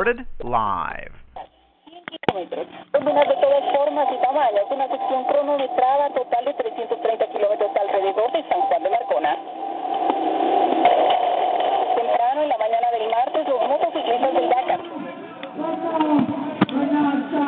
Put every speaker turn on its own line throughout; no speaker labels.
recorded live.
Condenas de todas formas y tamaños, una sección cronometrada total de 330 kilómetros alrededor de San Juan de Marcona. Temprano en la mañana del martes, los motociclistas del DACA. Buenas, buenas,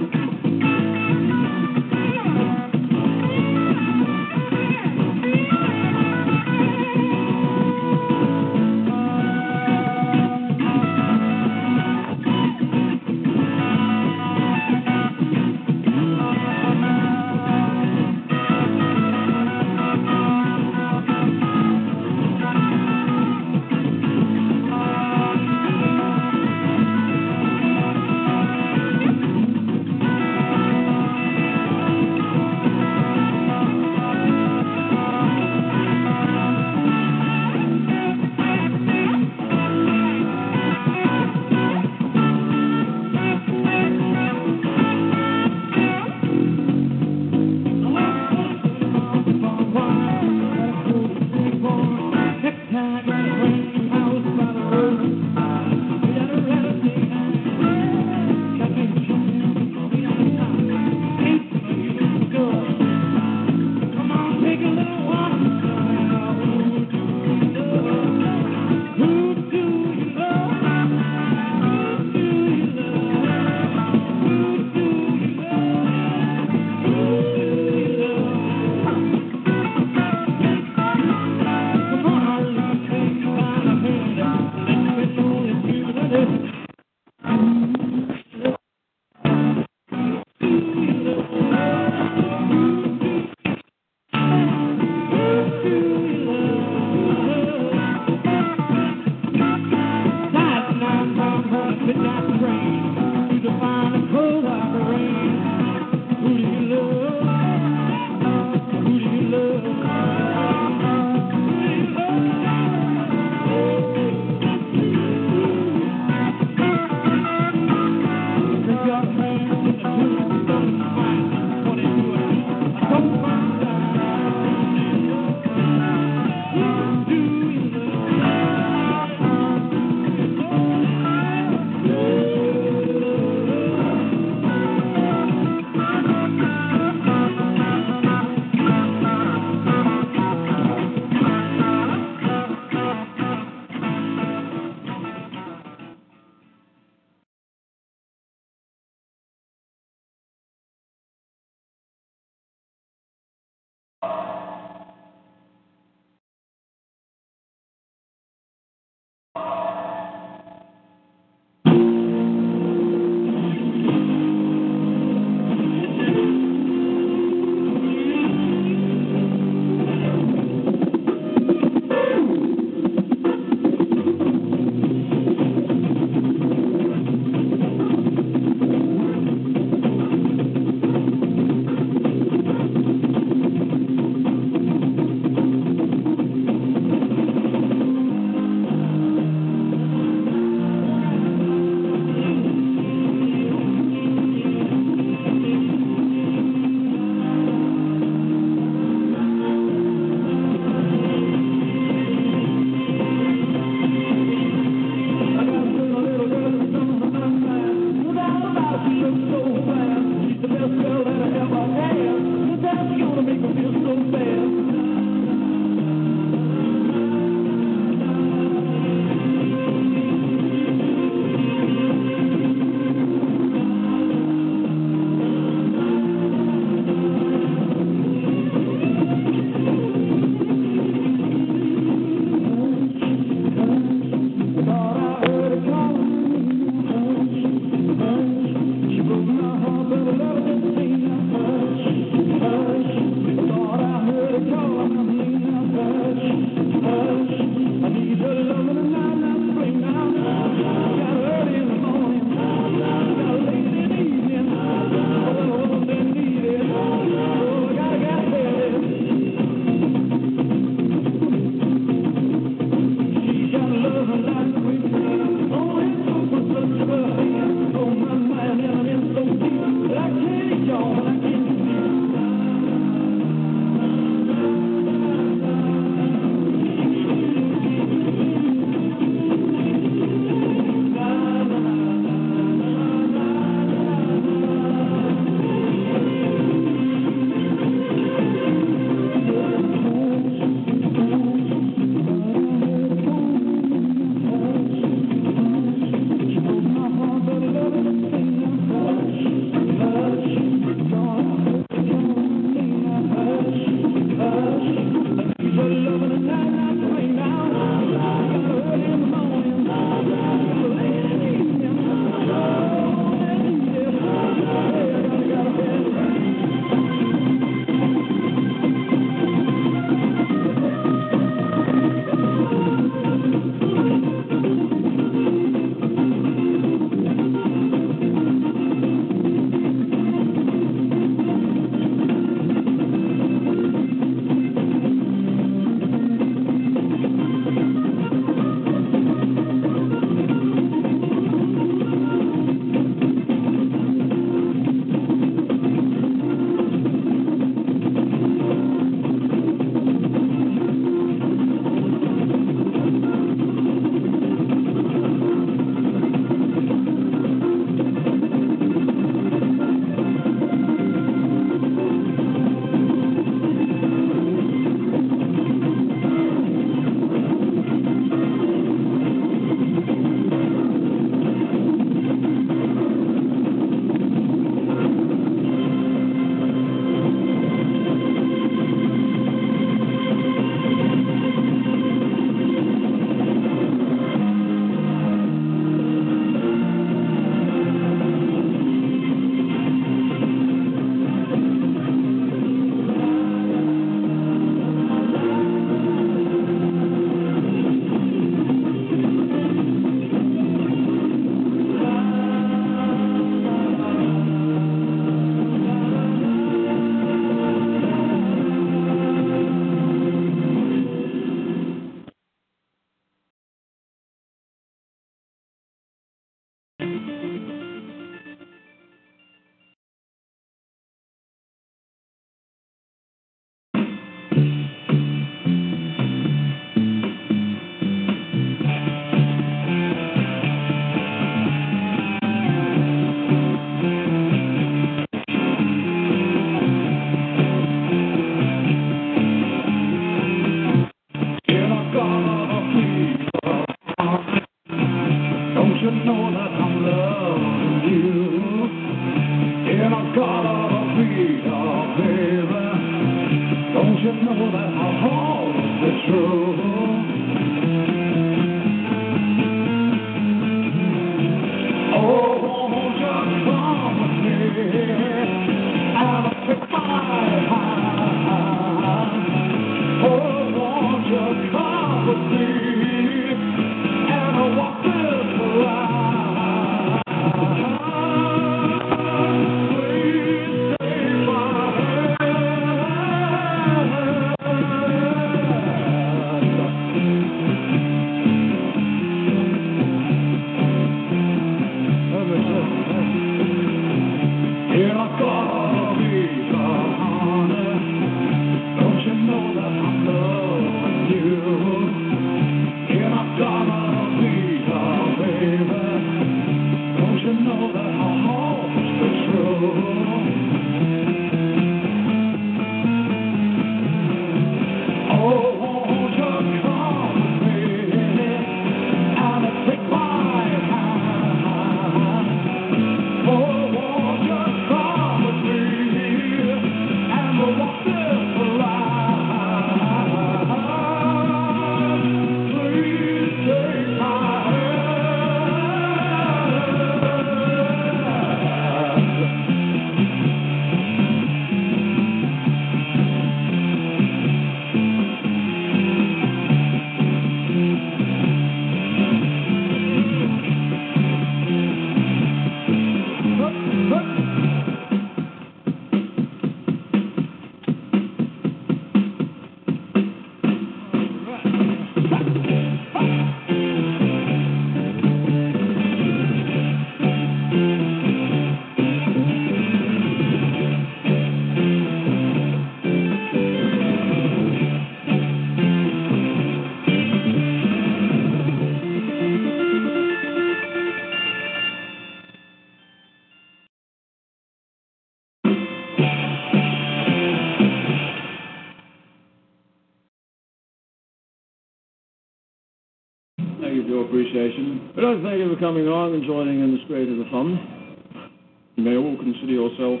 coming on and joining in the spirit of the fun. You may all consider yourself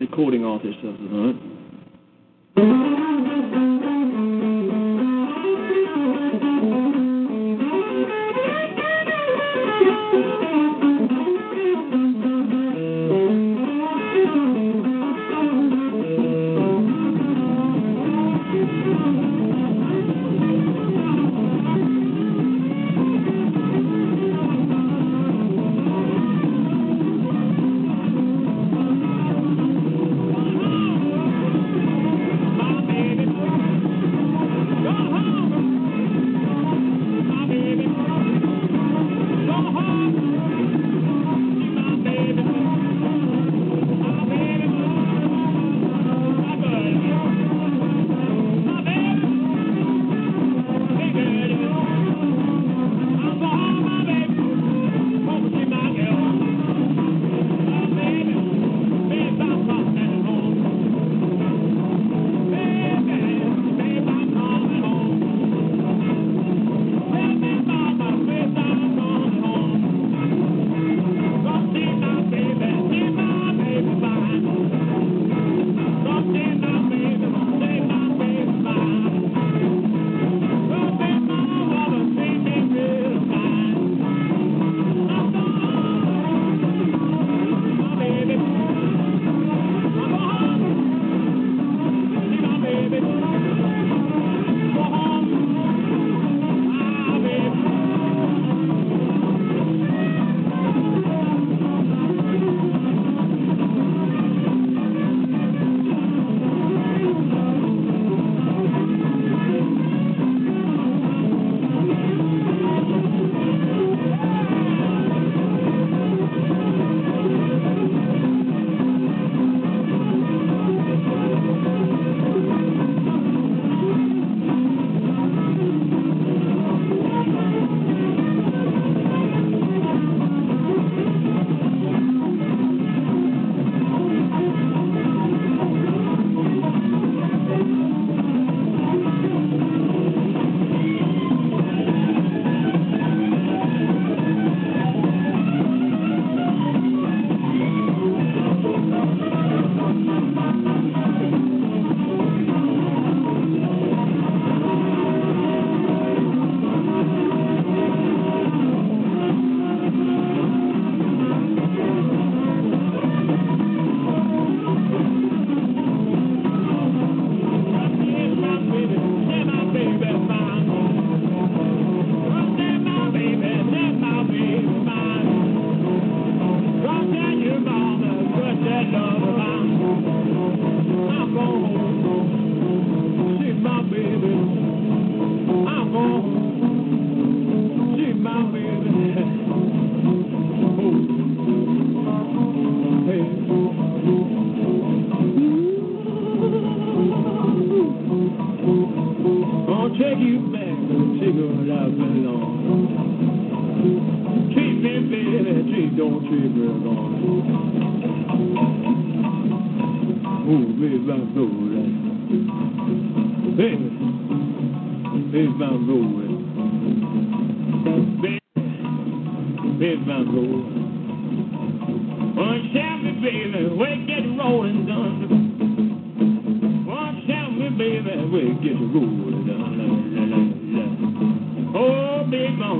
recording artists of the night.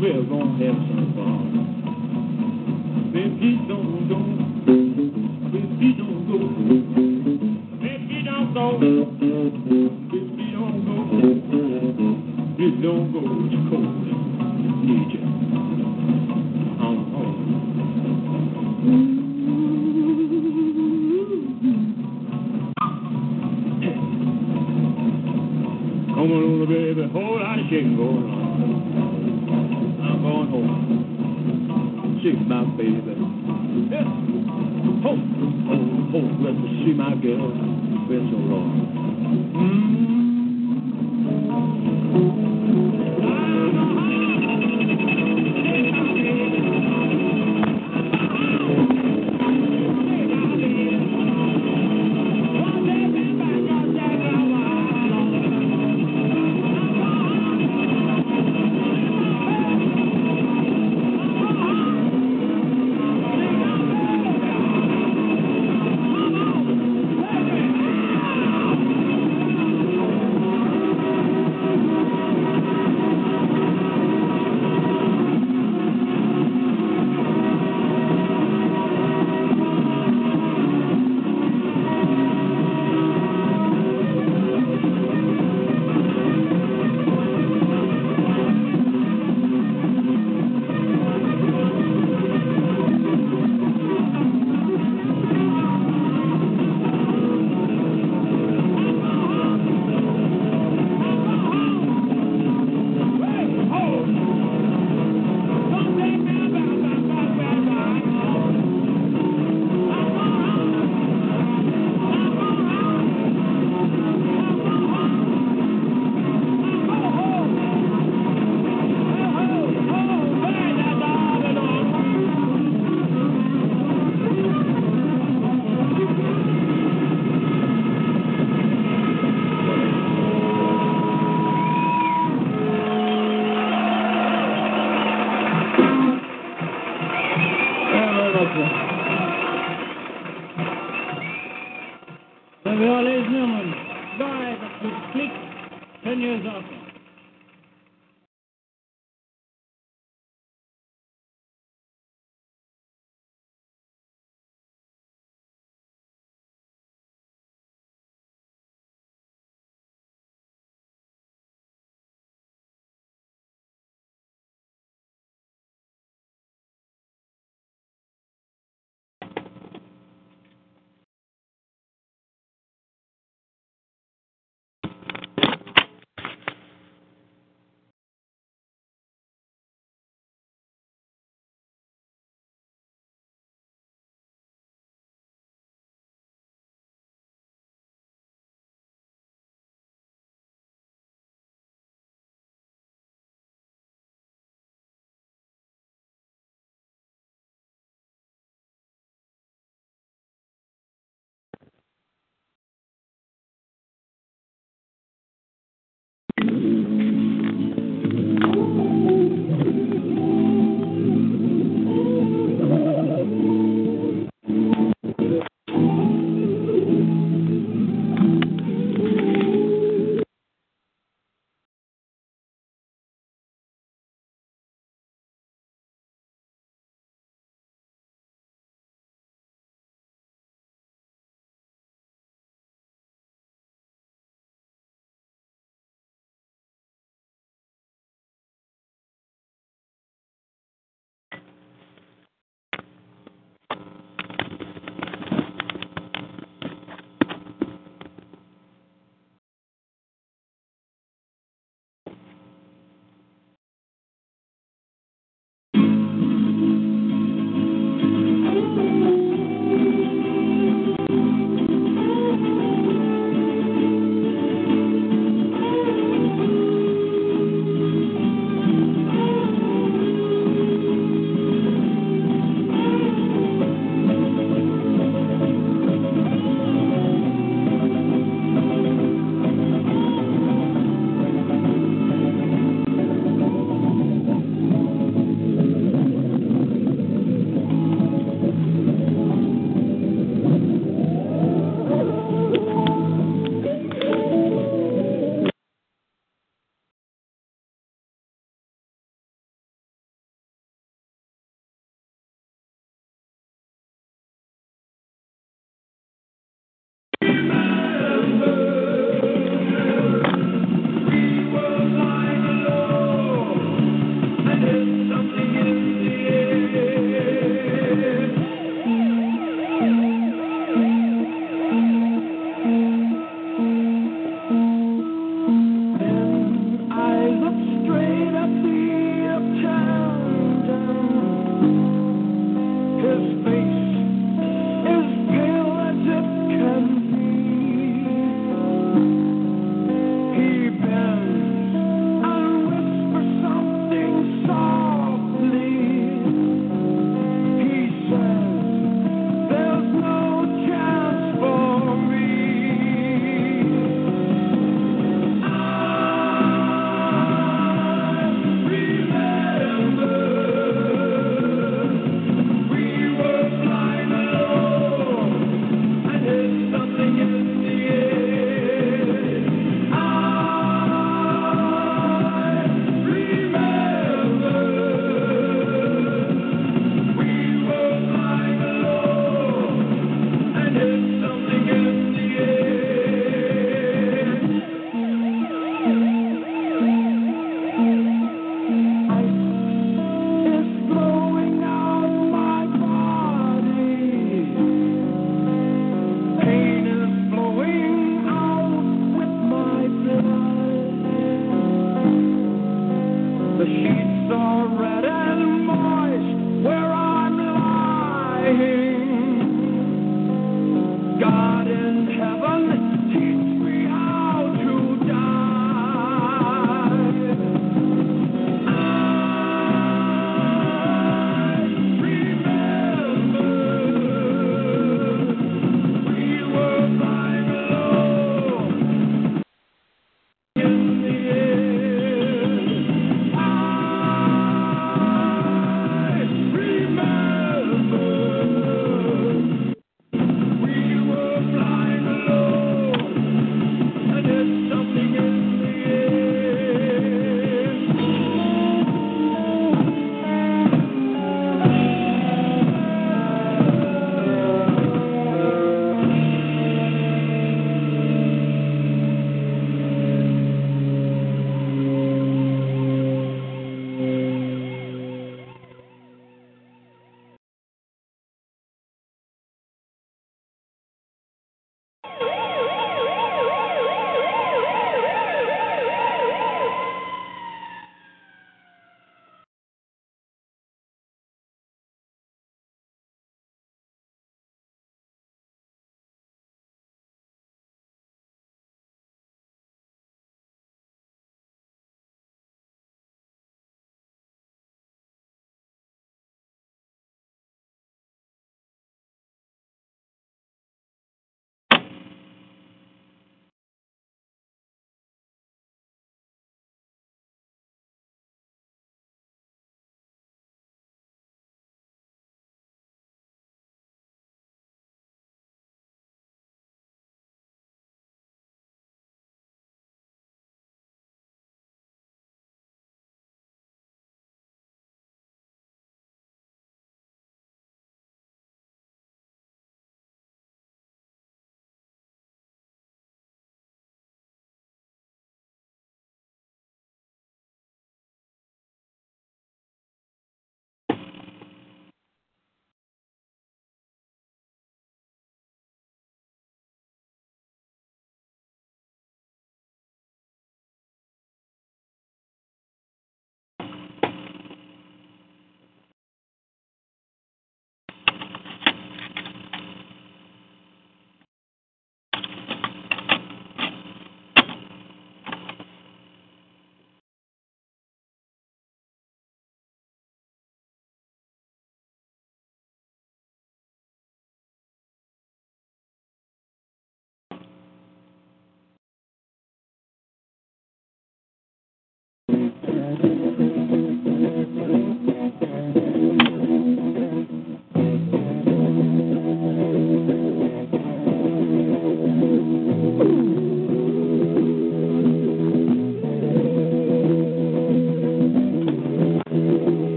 Real gonna have some fun.